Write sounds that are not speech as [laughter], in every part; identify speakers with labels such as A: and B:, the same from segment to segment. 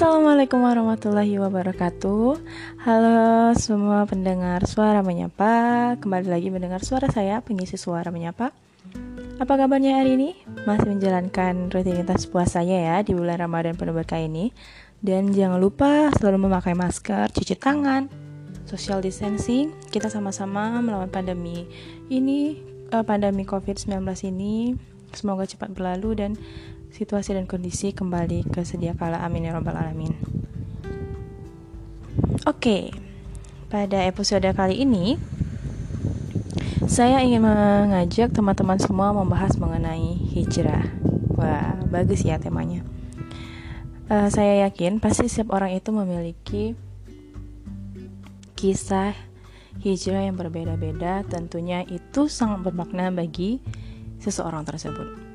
A: Assalamualaikum warahmatullahi wabarakatuh. Halo semua pendengar suara menyapa. Kembali lagi mendengar suara saya Pengisi suara menyapa. Apa kabarnya hari ini? Masih menjalankan rutinitas puasanya ya Di bulan Ramadan penuh berkah ini. Dan jangan lupa selalu memakai masker Cuci tangan Social distancing. Kita sama-sama melawan pandemi Ini uh, Pandemi COVID-19 ini. Semoga cepat berlalu dan situasi dan kondisi kembali ke sedia kala amin ya robbal alamin Oke, pada episode kali ini saya ingin mengajak teman-teman semua membahas mengenai hijrah. Wah, bagus ya temanya. Uh, saya yakin pasti setiap orang itu memiliki kisah hijrah yang berbeda-beda. Tentunya itu sangat bermakna bagi seseorang tersebut.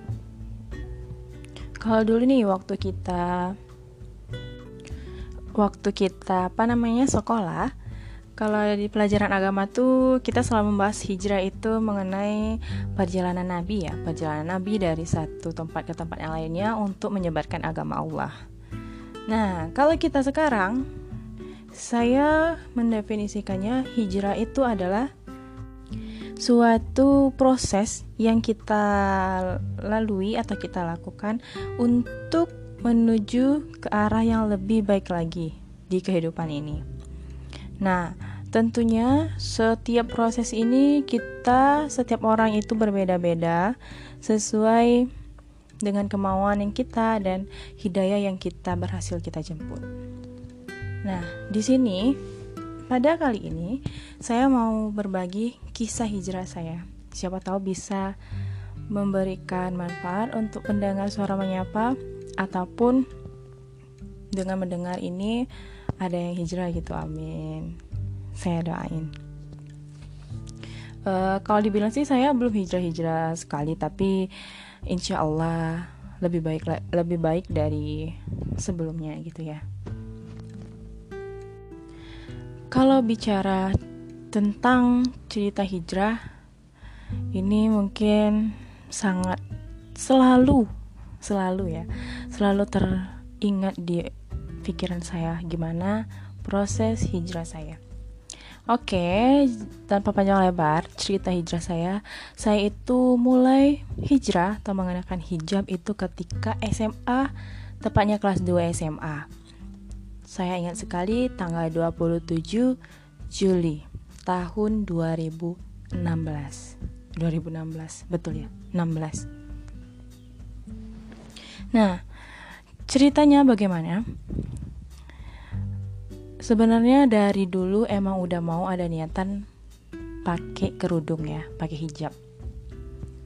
A: Kalau dulu nih waktu kita waktu kita apa namanya sekolah, kalau di pelajaran agama tuh kita selalu membahas hijrah itu mengenai perjalanan Nabi ya, perjalanan Nabi dari satu tempat ke tempat yang lainnya untuk menyebarkan agama Allah. Nah, kalau kita sekarang saya mendefinisikannya hijrah itu adalah suatu proses yang kita lalui atau kita lakukan untuk menuju ke arah yang lebih baik lagi di kehidupan ini. Nah, tentunya setiap proses ini kita setiap orang itu berbeda-beda sesuai dengan kemauan yang kita dan hidayah yang kita berhasil kita jemput. Nah, di sini pada kali ini, saya mau berbagi kisah hijrah saya. Siapa tahu bisa memberikan manfaat untuk pendengar suara menyapa ataupun dengan mendengar ini ada yang hijrah gitu. Amin. Saya doain. Uh, kalau dibilang sih saya belum hijrah-hijrah sekali, tapi insya Allah lebih baik lebih baik dari sebelumnya gitu ya. Kalau bicara tentang cerita hijrah, ini mungkin sangat selalu, selalu ya, selalu teringat di pikiran saya gimana proses hijrah saya. Oke, tanpa panjang lebar, cerita hijrah saya, saya itu mulai hijrah atau mengenakan hijab itu ketika SMA, tepatnya kelas 2 SMA. Saya ingat sekali tanggal 27 Juli tahun 2016. 2016, betul ya? 16. Nah, ceritanya bagaimana? Sebenarnya dari dulu emang udah mau ada niatan pakai kerudung ya, pakai hijab.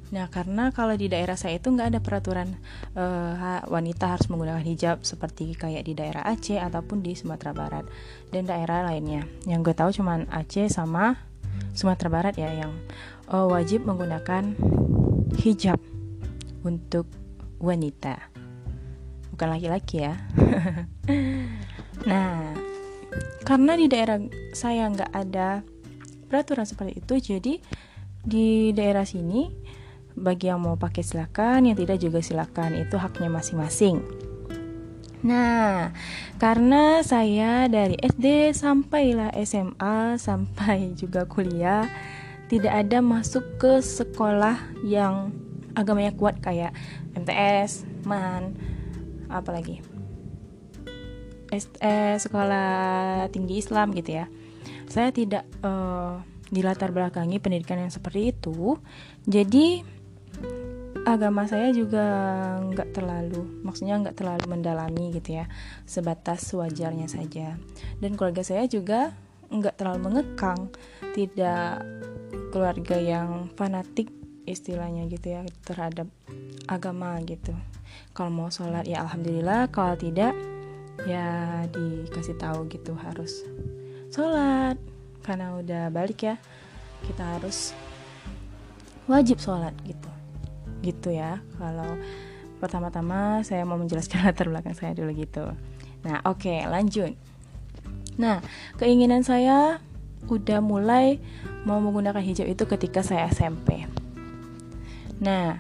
A: Nah, karena kalau di daerah saya itu nggak ada peraturan uh, wanita harus menggunakan hijab seperti kayak di daerah Aceh ataupun di Sumatera Barat dan daerah lainnya. Yang gue tahu cuma Aceh sama Sumatera Barat ya yang uh, wajib menggunakan hijab untuk wanita, bukan laki-laki ya. [laughs] nah, karena di daerah saya nggak ada peraturan seperti itu, jadi di daerah sini bagi yang mau pakai silakan, yang tidak juga silakan. Itu haknya masing-masing. Nah, karena saya dari SD sampailah SMA sampai juga kuliah tidak ada masuk ke sekolah yang agamanya kuat kayak MTS, MAN, apalagi eh, sekolah tinggi Islam gitu ya. Saya tidak uh, dilatar belakangi pendidikan yang seperti itu. Jadi agama saya juga nggak terlalu maksudnya nggak terlalu mendalami gitu ya sebatas wajarnya saja. Dan keluarga saya juga nggak terlalu mengekang tidak keluarga yang fanatik istilahnya gitu ya terhadap agama gitu. Kalau mau sholat ya alhamdulillah kalau tidak ya dikasih tahu gitu harus sholat. Karena udah balik ya kita harus wajib sholat gitu gitu ya. Kalau pertama-tama saya mau menjelaskan [laughs] latar belakang saya dulu gitu. Nah oke okay, lanjut. Nah keinginan saya udah mulai mau menggunakan hijab itu ketika saya SMP nah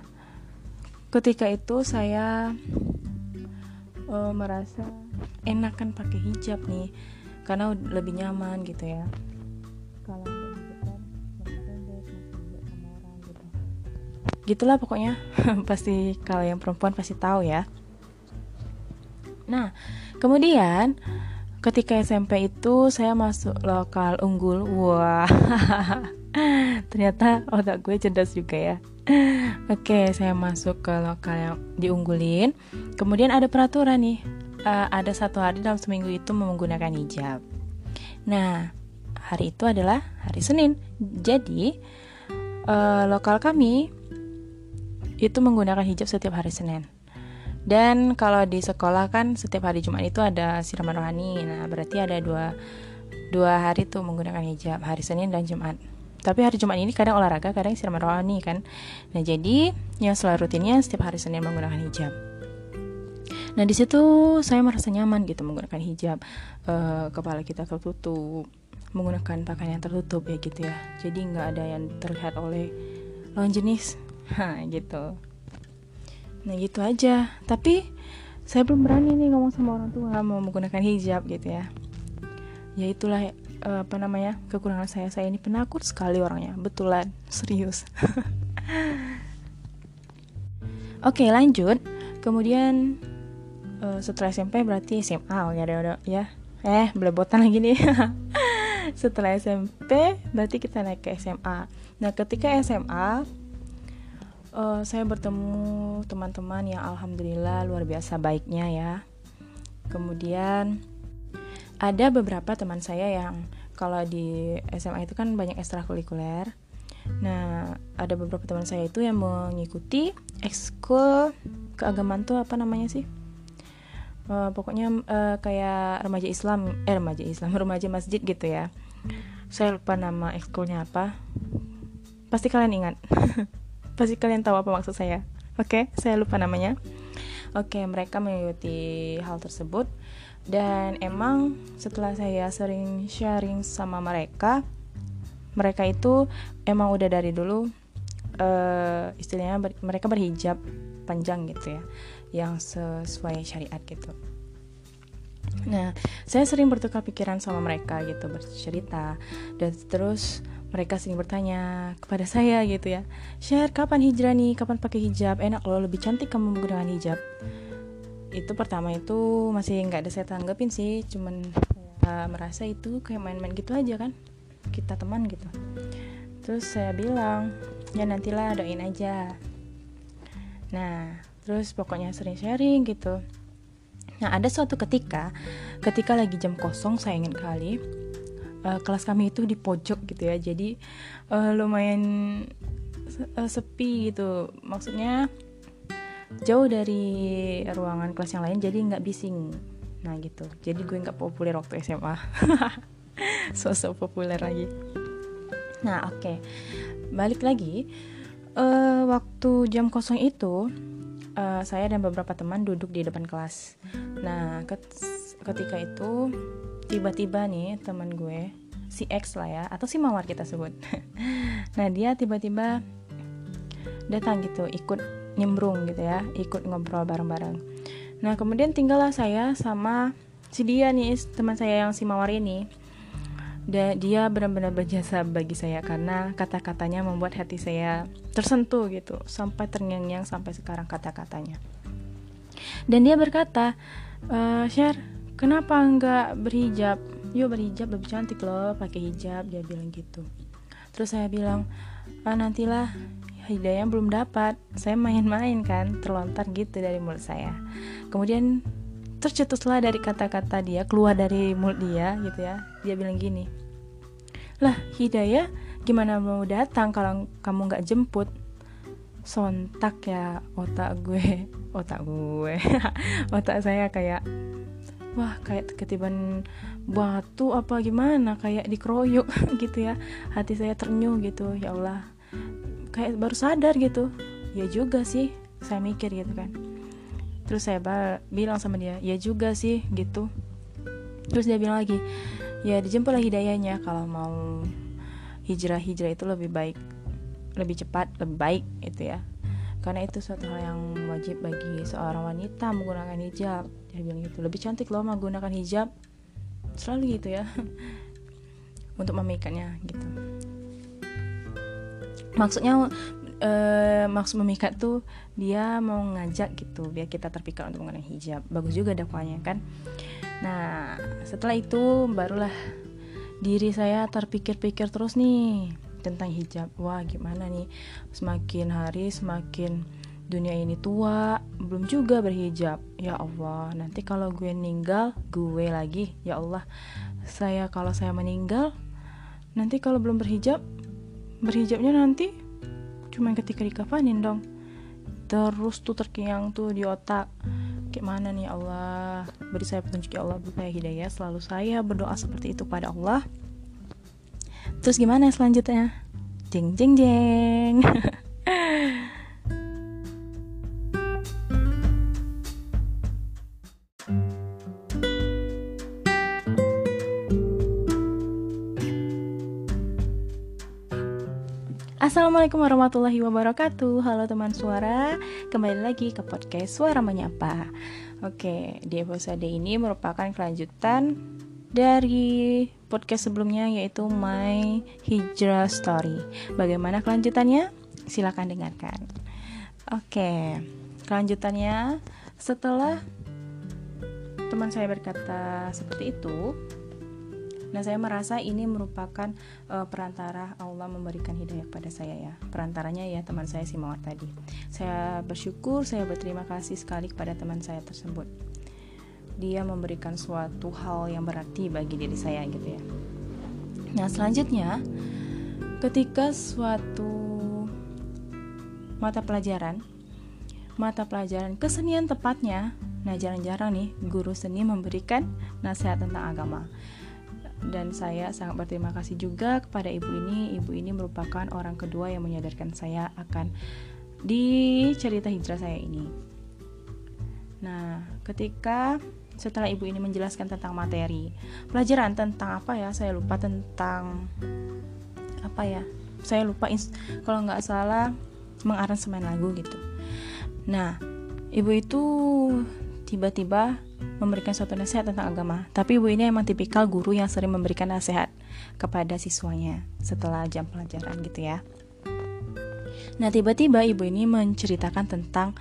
A: ketika itu saya uh, merasa enakan pakai hijab nih karena lebih nyaman gitu ya gitulah pokoknya [laughs] pasti kalau yang perempuan pasti tahu ya nah kemudian ketika SMP itu saya masuk lokal unggul wah [laughs] ternyata otak gue cerdas juga ya Oke, saya masuk ke lokal yang diunggulin. Kemudian ada peraturan nih, uh, ada satu hari dalam seminggu itu menggunakan hijab. Nah, hari itu adalah hari Senin. Jadi, uh, lokal kami itu menggunakan hijab setiap hari Senin. Dan kalau di sekolah kan setiap hari Jumat itu ada siraman rohani. Nah, berarti ada dua dua hari tuh menggunakan hijab, hari Senin dan Jumat. Tapi hari Jumat ini kadang olahraga kadang siraman rohani kan. Nah jadi yang selalu rutinnya setiap hari Senin menggunakan hijab. Nah di situ saya merasa nyaman gitu menggunakan hijab. Uh, kepala kita tertutup menggunakan pakaian yang tertutup ya gitu ya. Jadi nggak ada yang terlihat oleh lawan jenis ha gitu. Nah gitu aja. Tapi saya belum berani nih ngomong sama orang tua. Mau menggunakan hijab gitu ya. Ya itulah uh, apa namanya kekurangan saya. Saya ini penakut sekali orangnya. Betulan. Serius. [laughs] Oke lanjut. Kemudian uh, setelah SMP berarti SMA oh, ya ada ya. Eh belebotan lagi nih. [laughs] Setelah SMP berarti kita naik ke SMA nah ketika SMA uh, saya bertemu teman-teman yang alhamdulillah luar biasa baiknya ya kemudian ada beberapa teman saya yang kalau di SMA itu kan banyak ekstrakurikuler. Nah, ada beberapa teman saya itu yang mengikuti ekskul keagamaan tuh apa namanya sih? Uh, pokoknya uh, kayak remaja Islam, eh remaja Islam, [laughs] remaja masjid gitu ya. Saya lupa nama ekskulnya apa. Pasti kalian ingat. [laughs] Pasti kalian tahu apa maksud saya. Oke, okay? saya lupa namanya. Oke, okay, mereka mengikuti hal tersebut dan emang setelah saya sering sharing sama mereka mereka itu emang udah dari dulu uh, istilahnya ber, mereka berhijab panjang gitu ya yang sesuai syariat gitu Nah, saya sering bertukar pikiran sama mereka gitu, bercerita dan terus mereka sering bertanya kepada saya gitu ya, share kapan hijrah nih, kapan pakai hijab, enak loh, lebih cantik kamu menggunakan hijab. Itu pertama itu masih nggak ada saya tanggepin sih cuman merasa itu kayak main-main gitu aja kan kita teman gitu. Terus saya bilang ya nantilah doain aja. Nah terus pokoknya sering sharing gitu. Nah ada suatu ketika ketika lagi jam kosong saya ingin kali uh, kelas kami itu di pojok gitu ya. Jadi uh, lumayan uh, sepi gitu. Maksudnya jauh dari ruangan kelas yang lain jadi nggak bising. Nah gitu. Jadi gue nggak populer waktu SMA [laughs] sosok populer lagi. Nah oke. Okay. balik lagi uh, waktu jam kosong itu uh, saya dan beberapa teman duduk di depan kelas. Nah ketika itu tiba-tiba nih teman gue si X lah ya atau si Mawar kita sebut. [laughs] Nah dia tiba-tiba datang gitu ikut nyembrung gitu ya ikut ngobrol bareng-bareng. Nah kemudian tinggallah saya sama si dia nih teman saya yang si mawar ini. Dia benar-benar berjasa bagi saya karena kata-katanya membuat hati saya tersentuh gitu sampai terngiang-ngiang sampai sekarang kata-katanya. Dan dia berkata e, share kenapa enggak berhijab? Yuk berhijab lebih cantik loh pakai hijab dia bilang gitu. Terus saya bilang ah, nantilah hidayah belum dapat. Saya main-main kan terlontar gitu dari mulut saya. Kemudian tercetuslah dari kata-kata dia keluar dari mulut dia gitu ya. Dia bilang gini lah hidayah gimana mau datang kalau kamu nggak jemput? Sontak ya otak gue [laughs] otak gue [laughs] otak saya kayak wah kayak ketiban batu apa gimana? Kayak dikeroyok [laughs] gitu ya. Hati saya ternyuh gitu ya Allah. Kayak baru sadar gitu. Ya juga sih saya mikir gitu kan. Terus saya bilang sama dia ya juga sih gitu. Terus dia bilang lagi ya dijemput lagi hidayahnya. Kalau mau hijrah hijrah itu lebih baik lebih cepat lebih baik itu ya. Karena itu suatu hal yang wajib bagi seorang wanita menggunakan hijab dia bilang gitu lebih cantik loh menggunakan hijab. Selalu gitu ya. [laughs] Untuk memikatnya gitu. Maksudnya uh, maksud memikat tuh dia mau ngajak gitu biar kita terpikat untuk menggunakan hijab. Bagus juga dakwanya kan? Nah setelah itu barulah diri saya terpikir-pikir terus nih tentang hijab. Wah gimana nih? Semakin hari semakin dunia ini tua belum juga berhijab. Ya Allah nanti kalau gue meninggal gue lagi. Ya Allah saya kalau saya meninggal nanti kalau belum berhijab berhijabnya nanti cuma ketika dikafanin dong. Terus tuh terkiang tuh di otak. Kayak mana nih Allah? Beri saya petunjuk ya Allah beri saya hidayah. Selalu saya berdoa seperti itu pada Allah. Terus gimana selanjutnya? Jeng jeng jeng [laughs] Assalamualaikum warahmatullahi wabarakatuh. Halo teman suara Kembali lagi ke podcast Suara Menyapa. Oke, di episode ini merupakan kelanjutan Dari podcast sebelumnya yaitu My Hijrah Story. Bagaimana kelanjutannya? Silahkan dengarkan. Oke, kelanjutannya Setelah teman saya berkata seperti itu Nah, saya merasa ini merupakan uh, perantara Allah memberikan hidayah kepada saya ya. Perantaranya ya teman saya si Mawar tadi. Saya bersyukur, saya berterima kasih sekali kepada teman saya tersebut. Dia memberikan suatu hal yang berarti bagi diri saya gitu ya. Nah, selanjutnya ketika suatu mata pelajaran mata pelajaran kesenian tepatnya Nah, jarang-jarang nih guru seni memberikan nasihat tentang agama dan saya sangat berterima kasih juga kepada ibu ini. Ibu ini merupakan orang kedua yang menyadarkan saya akan di cerita hijrah saya ini. Nah, ketika setelah ibu ini menjelaskan tentang materi pelajaran tentang apa ya, saya lupa tentang apa ya, saya lupa kalau nggak salah mengaransemen lagu gitu. Nah, ibu itu tiba-tiba memberikan suatu nasihat tentang agama. Tapi ibu ini emang tipikal guru yang sering memberikan nasihat kepada siswanya setelah jam pelajaran gitu ya. Nah, tiba-tiba ibu ini menceritakan tentang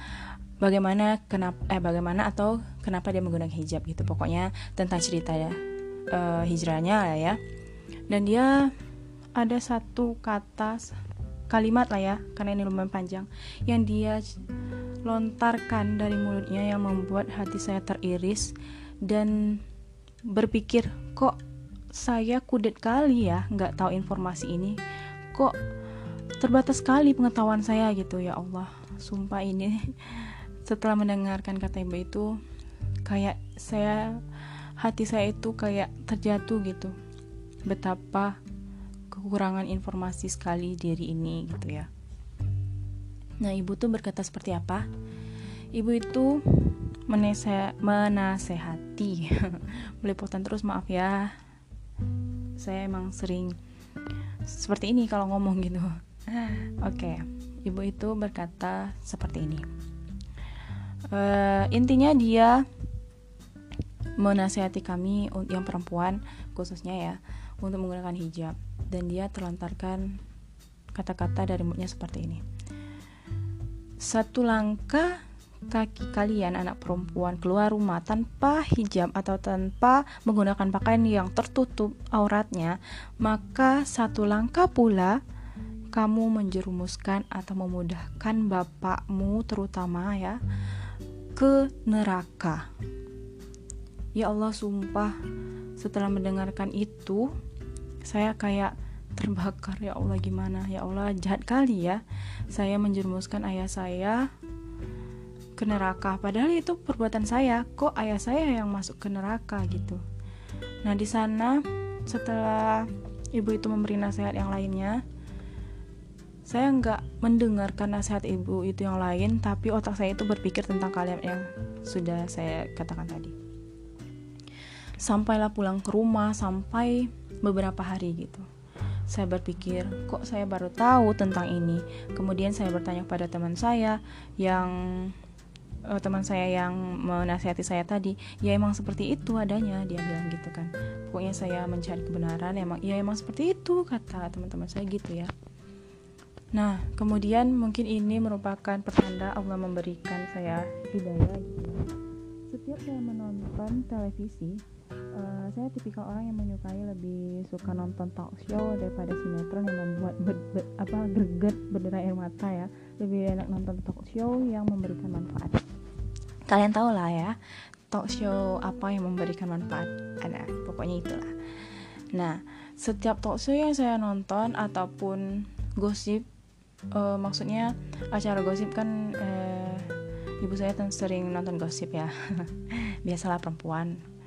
A: bagaimana kenapa eh bagaimana atau kenapa dia menggunakan hijab gitu. Pokoknya tentang cerita ya uh, hijrahnya ya. Dan dia ada satu kata kalimat lah ya, karena ini lumayan panjang yang dia lontarkan dari mulutnya yang membuat hati saya teriris dan berpikir kok saya kudet kali ya nggak tahu informasi ini? Kok terbatas sekali pengetahuan saya? Gitu ya Allah sumpah ini [laughs] setelah mendengarkan kata ibu itu kayak saya hati saya itu kayak terjatuh gitu. Betapa kekurangan informasi sekali diri ini gitu ya Nah, ibu tuh berkata seperti apa? Ibu itu menase menasehati. [laughs] Belepotan terus maaf ya. Saya emang sering seperti ini kalau ngomong gitu. [laughs] Oke, okay. ibu itu berkata seperti ini. Uh, intinya dia menasehati kami yang perempuan khususnya ya untuk menggunakan hijab dan dia terlontarkan kata-kata dari mulutnya seperti ini satu langkah kaki kalian anak perempuan keluar rumah tanpa hijab atau tanpa menggunakan pakaian yang tertutup auratnya, maka satu langkah pula kamu menjerumuskan atau memudahkan bapakmu terutama ya ke neraka. Ya Allah sumpah setelah mendengarkan itu saya kayak terbakar. Ya Allah gimana? Ya Allah jahat kali ya. Saya menjerumuskan ayah saya ke neraka. Padahal itu perbuatan saya. Kok ayah saya yang masuk ke neraka gitu? Nah di sana setelah ibu itu memberi nasihat yang lainnya saya nggak mendengarkan nasihat ibu itu yang lain tapi otak saya itu berpikir tentang kalian yang sudah saya katakan tadi. Sampailah pulang ke rumah sampai beberapa hari gitu saya berpikir, kok saya baru tahu tentang ini. Kemudian saya bertanya kepada teman saya yang uh, teman saya yang menasihati saya tadi ya emang seperti itu adanya dia bilang gitu kan. Pokoknya saya mencari kebenaran emang ya emang seperti itu kata teman-teman saya gitu ya. Nah kemudian mungkin ini merupakan pertanda Allah memberikan saya hidayah. Setiap saya menonton televisi uh, saya tipikal orang yang menyukai lebih suka nonton talk show daripada sinetron yang membuat ber, ber, apa greget berderai air mata ya. Lebih enak nonton talk show yang memberikan manfaat. Kalian tahu lah ya talk show apa yang memberikan manfaat? Ada pokoknya itulah. Nah setiap talk show yang saya nonton ataupun gosip uh, maksudnya acara gosip kan uh, ibu saya sering nonton gosip ya. [laughs] Biasalah perempuan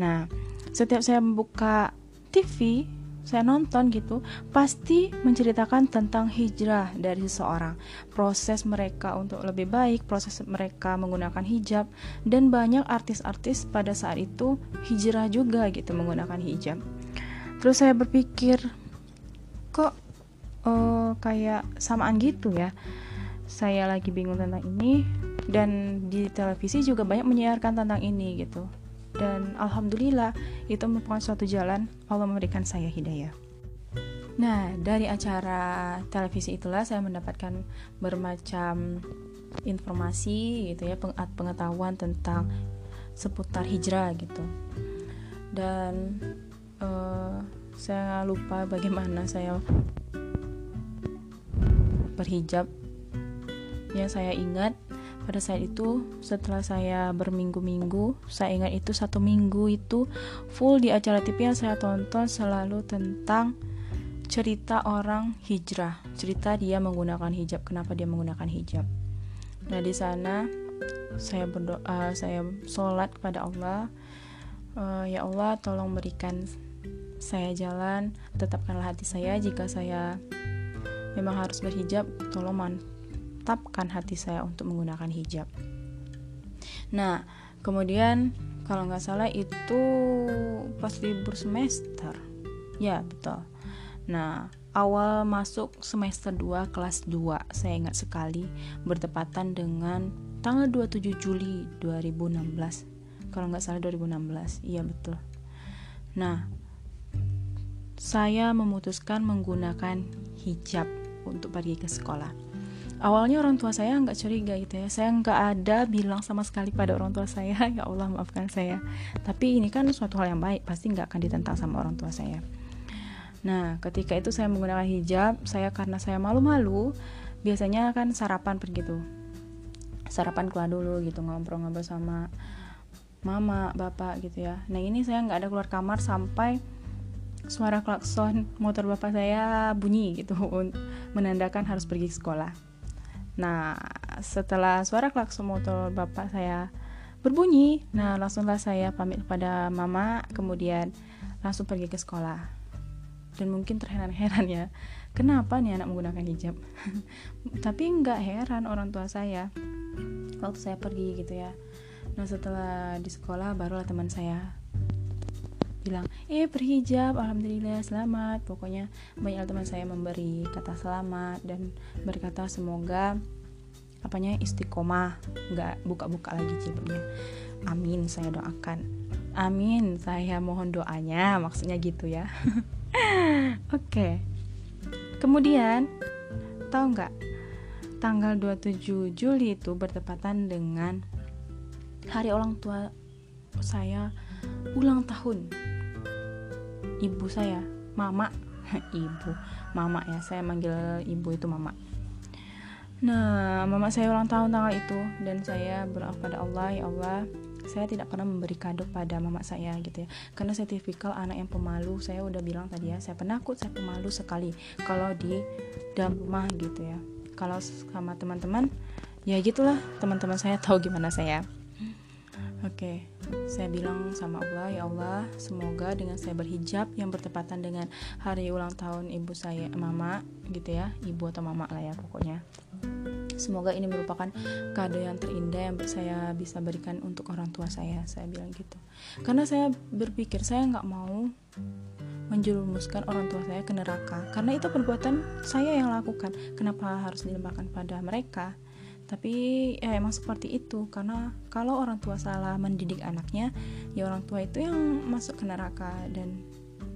A: Nah, setiap saya membuka TV, saya nonton gitu, pasti menceritakan tentang hijrah dari seseorang, proses mereka untuk lebih baik, proses mereka menggunakan hijab, dan banyak artis-artis pada saat itu hijrah juga gitu menggunakan hijab. Terus saya berpikir, kok uh, kayak samaan gitu ya? Saya lagi bingung tentang ini, dan di televisi juga banyak menyiarkan tentang ini gitu dan alhamdulillah itu merupakan suatu jalan Allah memberikan saya hidayah. Nah, dari acara televisi itulah saya mendapatkan bermacam informasi gitu ya, pengetahuan tentang seputar hijrah gitu. Dan uh, saya lupa bagaimana saya berhijab. Yang saya ingat pada saat itu setelah saya berminggu-minggu saya ingat itu satu minggu itu full di acara TV yang saya tonton selalu tentang cerita orang hijrah. Cerita dia menggunakan hijab. Kenapa dia menggunakan hijab? Nah di sana saya berdoa saya sholat kepada Allah. Uh, ya Allah tolong berikan saya jalan. Tetapkanlah hati saya. Jika saya memang harus berhijab tolong menetapkan hati saya untuk menggunakan hijab. Nah, kemudian kalau nggak salah itu pas libur semester. Ya, betul. Nah, awal masuk semester 2 kelas 2, saya ingat sekali bertepatan dengan tanggal 27 Juli 2016. Kalau nggak salah 2016. Iya, betul. Nah, saya memutuskan menggunakan hijab untuk pergi ke sekolah awalnya orang tua saya nggak curiga gitu ya. Saya nggak ada bilang sama sekali pada orang tua saya [laughs] ya Allah maafkan saya. Tapi ini kan suatu hal yang baik pasti nggak akan ditentang sama orang tua saya. Nah ketika itu saya menggunakan hijab saya karena saya malu-malu biasanya kan sarapan pergi tuh sarapan keluar dulu gitu ngobrol-ngobrol sama mama bapak gitu ya. Nah ini saya nggak ada keluar kamar sampai suara klakson motor bapak saya bunyi gitu [laughs] menandakan harus pergi ke sekolah Nah, setelah suara klakson motor bapak saya berbunyi, nah langsunglah saya pamit kepada mama, kemudian langsung pergi ke sekolah. Dan mungkin terheran-heran ya, kenapa nih anak menggunakan hijab? [laughs] Tapi nggak heran orang tua saya waktu saya pergi gitu ya. Nah setelah di sekolah barulah teman saya bilang eh berhijab alhamdulillah selamat. Pokoknya banyak teman saya memberi kata selamat dan berkata semoga apanya istiqomah nggak buka-buka lagi jilbabnya. Amin saya doakan. Amin saya mohon doanya maksudnya gitu ya. [laughs] Oke. Kemudian tahu nggak tanggal 27 Juli itu bertepatan dengan hari ulang tua saya ulang tahun ibu saya. Mama. [laughs] Ibu. Mama ya saya manggil ibu itu mama. Nah mama saya ulang tahun tanggal itu dan saya berdoa pada Allah ya Allah saya tidak pernah memberi kado pada mama saya gitu ya. Karena saya tipikal anak yang pemalu saya udah bilang tadi ya saya penakut saya pemalu sekali kalau di dalam rumah gitu ya. Kalau sama teman-teman ya gitulah. Teman-teman saya tahu gimana saya Oke, saya bilang sama Allah, ya Allah, semoga dengan saya berhijab yang bertepatan dengan hari ulang tahun ibu saya, mama, gitu ya, ibu atau mama lah ya pokoknya. Semoga ini merupakan kado yang terindah yang saya bisa berikan untuk orang tua saya, saya bilang gitu. Karena saya berpikir saya nggak mau menjerumuskan orang tua saya ke neraka, karena itu perbuatan saya yang lakukan. Kenapa harus dilimpahkan pada mereka? Tapi ya emang seperti itu. Karena kalau orang tua salah mendidik anaknya ya orang tua itu yang masuk ke neraka. Dan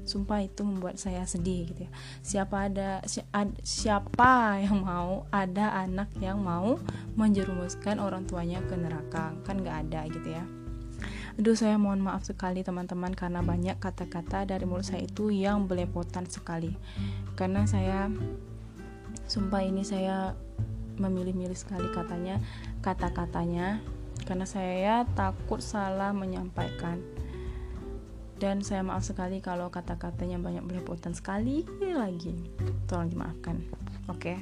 A: sumpah itu membuat saya sedih gitu ya. Siapa ada si, ad, siapa yang mau ada anak yang mau menjerumuskan orang tuanya ke neraka. Kan nggak ada gitu ya. Aduh saya mohon maaf sekali teman-teman karena banyak kata-kata dari mulut saya itu yang belepotan sekali. Karena saya Sumpah ini saya memilih-milih sekali katanya kata-katanya. Karena saya takut salah menyampaikan. Dan saya maaf sekali kalau kata-katanya banyak belepotan sekali lagi. Tolong dimaafkan. Oke? Okay?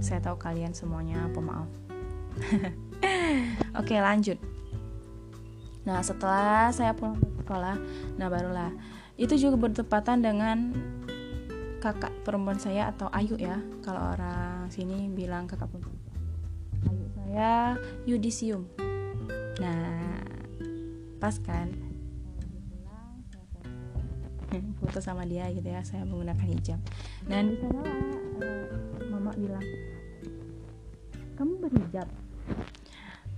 A: saya tahu kalian semuanya pemaaf. [laughs] Oke okay, lanjut. Nah setelah saya pulang sekolah nah barulah. Itu juga bertepatan dengan kakak perempuan saya atau Ayu ya kalau orang sini bilang kakak perempuan Ayu saya Yudisium. Nah pas kan? Foto sama dia gitu ya saya menggunakan hijab. Dan di sana uh, mama bilang kamu berhijab?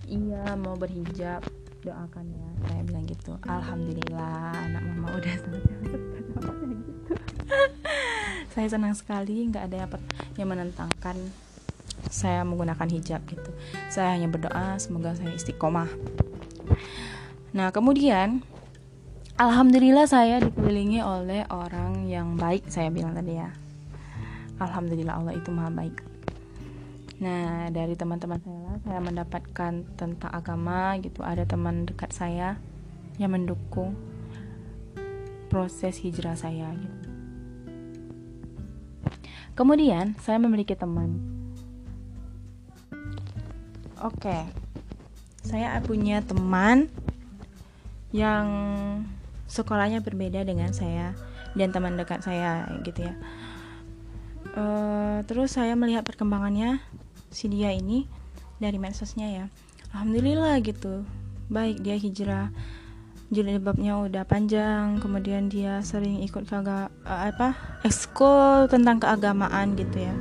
A: Iya mau berhijab. Doakan ya. Saya bilang gitu. Alhamdulillah anak mama udah [laughs] sadar. Gitu [laughs] saya senang sekali nggak ada yang menentangkan saya menggunakan hijab gitu. Saya hanya berdoa semoga saya istiqomah. Nah kemudian alhamdulillah saya dikelilingi oleh orang yang baik saya bilang tadi ya. Alhamdulillah Allah itu maha baik. Nah dari teman-teman saya saya mendapatkan tentang agama gitu. Ada teman dekat saya yang mendukung proses hijrah saya gitu Kemudian, saya memiliki teman. Oke, saya punya teman yang sekolahnya berbeda dengan saya dan teman dekat saya, gitu ya. Uh, terus saya melihat perkembangannya si dia ini dari medsosnya ya. Alhamdulillah gitu, baik dia hijrah jilbabnya udah panjang kemudian dia sering ikut ke uh, apa ekskul tentang keagamaan gitu ya.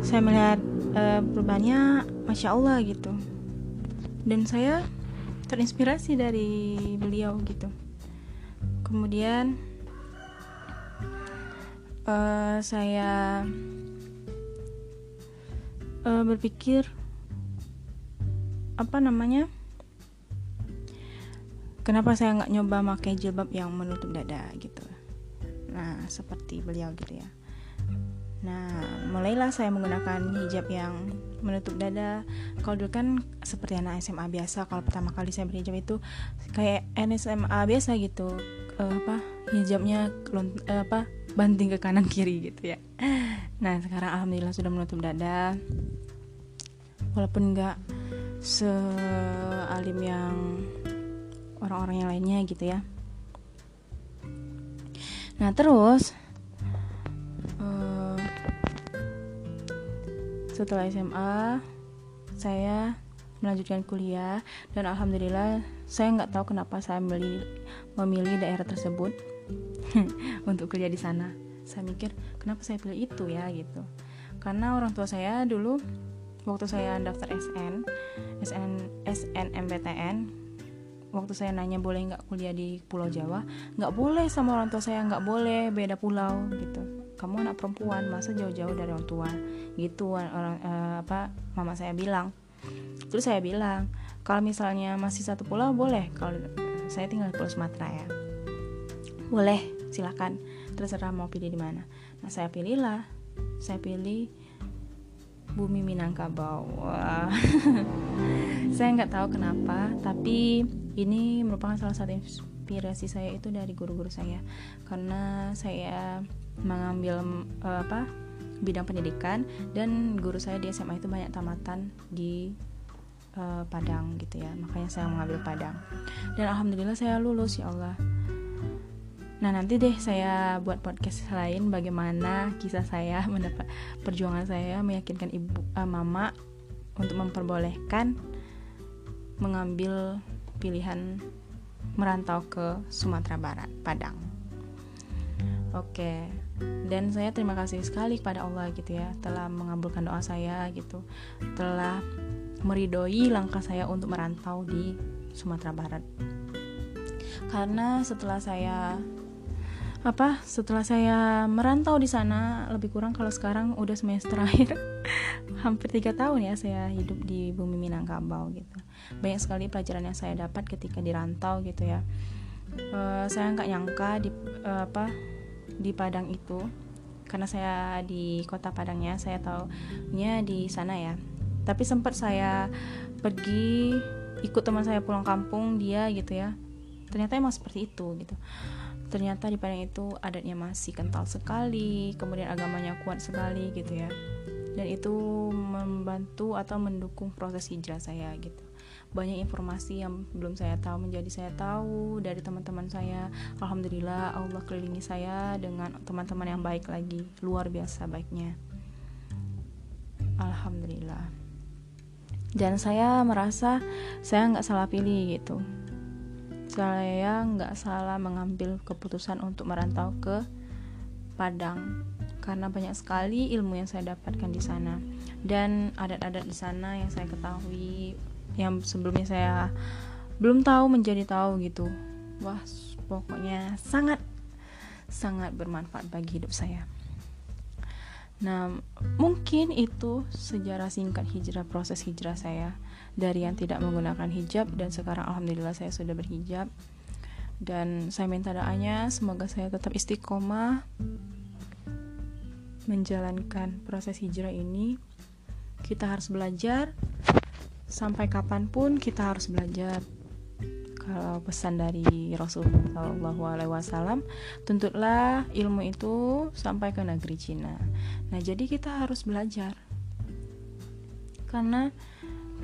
A: Saya melihat uh, perubahannya masya allah gitu. Dan saya terinspirasi dari beliau gitu. Kemudian uh, saya uh, berpikir apa namanya kenapa saya nggak nyoba pakai jilbab yang menutup dada gitu? Nah seperti beliau gitu ya. Nah mulailah saya menggunakan hijab yang menutup dada. Kalau dulu kan seperti anak SMA biasa kalau pertama kali saya berhijab itu kayak SMA biasa gitu. Uh, apa hijabnya uh, apa banting ke kanan kiri gitu ya. Nah sekarang alhamdulillah sudah menutup dada. Walaupun nggak sealim yang orang-orang yang lainnya gitu ya. Nah terus uh, setelah SMA saya melanjutkan kuliah dan alhamdulillah saya nggak tahu kenapa saya memilih memilih daerah tersebut [laughs] untuk kuliah di sana. Saya mikir kenapa saya pilih itu ya gitu. Karena orang tua saya dulu waktu saya daftar SN SN SNMPTN waktu saya nanya boleh nggak kuliah di Pulau Jawa? Nggak boleh sama orang tua saya nggak boleh beda pulau gitu. Kamu anak perempuan masa jauh-jauh dari orang tua? Gitu orang uh, apa mama saya bilang. Terus saya bilang kalau misalnya masih satu pulau boleh. Kalau saya tinggal di Pulau Sumatera ya. Boleh silakan. Terserah mau pilih di mana. Nah saya pilihlah. Saya pilih bumi Minangkabau. Wah. [laughs] Saya nggak tahu kenapa tapi ini merupakan salah satu inspirasi saya itu dari guru-guru saya. Karena saya mengambil uh, apa bidang pendidikan dan guru saya di SMA itu banyak tamatan di uh, Padang gitu ya. Makanya saya mengambil Padang. Dan alhamdulillah saya lulus ya Allah. Nah nanti deh saya buat podcast lain bagaimana kisah saya [laughs] mendapat perjuangan saya meyakinkan ibu uh, mama untuk memperbolehkan mengambil pilihan merantau ke Sumatera Barat, Padang. Oke, dan saya terima kasih sekali kepada Allah gitu ya, telah mengabulkan doa saya gitu, telah meridoi langkah saya untuk merantau di Sumatera Barat. Karena setelah saya apa setelah saya merantau di sana lebih kurang kalau sekarang udah semester [laughs] akhir hampir tiga tahun ya saya hidup di bumi Minangkabau gitu. Banyak sekali pelajaran yang saya dapat ketika dirantau gitu ya. Uh, saya nggak nyangka di uh, apa di Padang itu. Karena saya di kota Padangnya saya taunya di sana ya. Tapi sempat saya pergi ikut teman saya pulang kampung dia gitu ya. Ternyata emang seperti itu gitu. Ternyata di Padang itu adatnya masih kental sekali kemudian agamanya kuat sekali gitu ya dan itu membantu atau mendukung proses hijrah saya gitu. Banyak informasi yang belum saya tahu menjadi saya tahu dari teman-teman saya. Alhamdulillah Allah kelilingi saya dengan teman-teman yang baik lagi. Luar biasa baiknya. Alhamdulillah. Dan saya merasa saya nggak salah pilih gitu. Saya nggak salah mengambil keputusan untuk merantau ke Padang karena banyak sekali ilmu yang saya dapatkan di sana. Dan adat-adat di sana yang saya ketahui yang sebelumnya saya belum tahu menjadi tahu gitu. Wah pokoknya sangat sangat bermanfaat bagi hidup saya. Nah mungkin itu sejarah singkat hijrah proses hijrah saya. Dari yang tidak menggunakan hijab dan sekarang alhamdulillah saya sudah berhijab. Dan saya minta doanya semoga saya tetap istiqomah menjalankan proses hijrah ini kita harus belajar sampai kapan pun kita harus belajar. Kalau pesan dari Rasulullah Wasallam tuntutlah ilmu itu sampai ke negeri Cina. Nah jadi kita harus belajar. Karena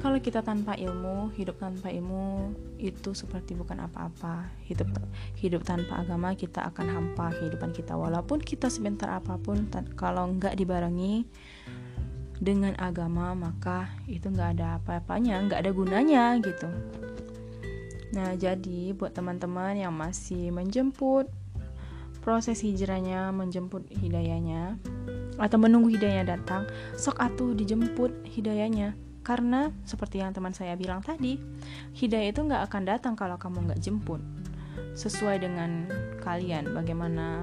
A: kalau kita tanpa ilmu, hidup tanpa ilmu itu seperti bukan apa-apa. Hidup hidup tanpa agama kita akan hampa kehidupan kita walaupun kita sebentar apa pun kalau nggak dibarengi dengan agama maka itu nggak ada apa-apanya, nggak ada gunanya gitu. Nah, jadi buat teman-teman yang masih menjemput proses hijrahnya, menjemput hidayahnya atau menunggu hidayahnya datang, sok atuh dijemput hidayahnya karena seperti yang teman saya bilang tadi, hidayah itu nggak akan datang kalau kamu nggak jemput. Sesuai dengan kalian, bagaimana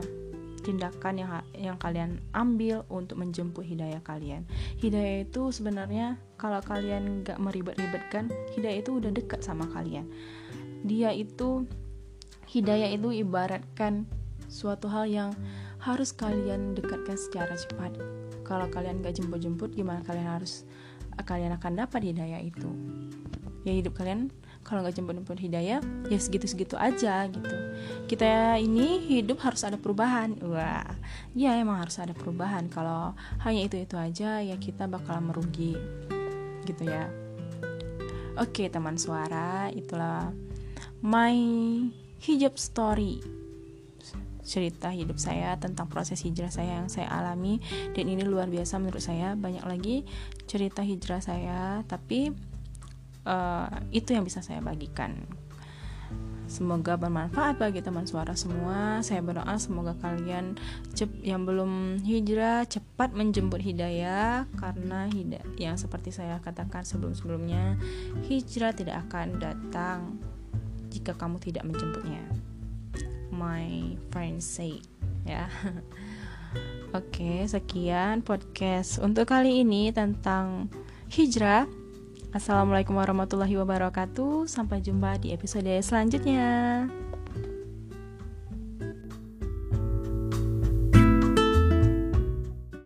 A: tindakan yang yang kalian ambil untuk menjemput hidayah kalian. Hidayah itu sebenarnya kalau kalian nggak meribet-ribetkan, hidayah itu udah dekat sama kalian. Dia itu hidayah itu ibaratkan suatu hal yang harus kalian dekatkan secara cepat. Kalau kalian nggak jemput-jemput, gimana kalian harus kalian akan dapat hidayah itu. Ya hidup kalian kalau nggak jemput-jemput hidayah ya segitu-segitu aja gitu. Kita ini hidup harus ada perubahan. Wah ya emang harus ada perubahan. Kalau hanya itu itu aja ya kita bakal merugi gitu ya. Oke teman suara itulah my hijab story cerita hidup saya tentang proses hijrah saya yang saya alami. Dan ini luar biasa menurut saya. Banyak lagi cerita hijrah saya tapi uh, itu yang bisa saya bagikan. Semoga bermanfaat bagi teman suara semua. Saya berdoa semoga kalian yang belum hijrah cepat menjemput hidayah karena hidayah yang seperti saya katakan sebelum-sebelumnya hijrah tidak akan datang jika kamu tidak menjemputnya my friends say ya [laughs] Oke, sekian podcast untuk kali ini tentang hijrah. Assalamualaikum warahmatullahi wabarakatuh. Sampai jumpa di episode selanjutnya.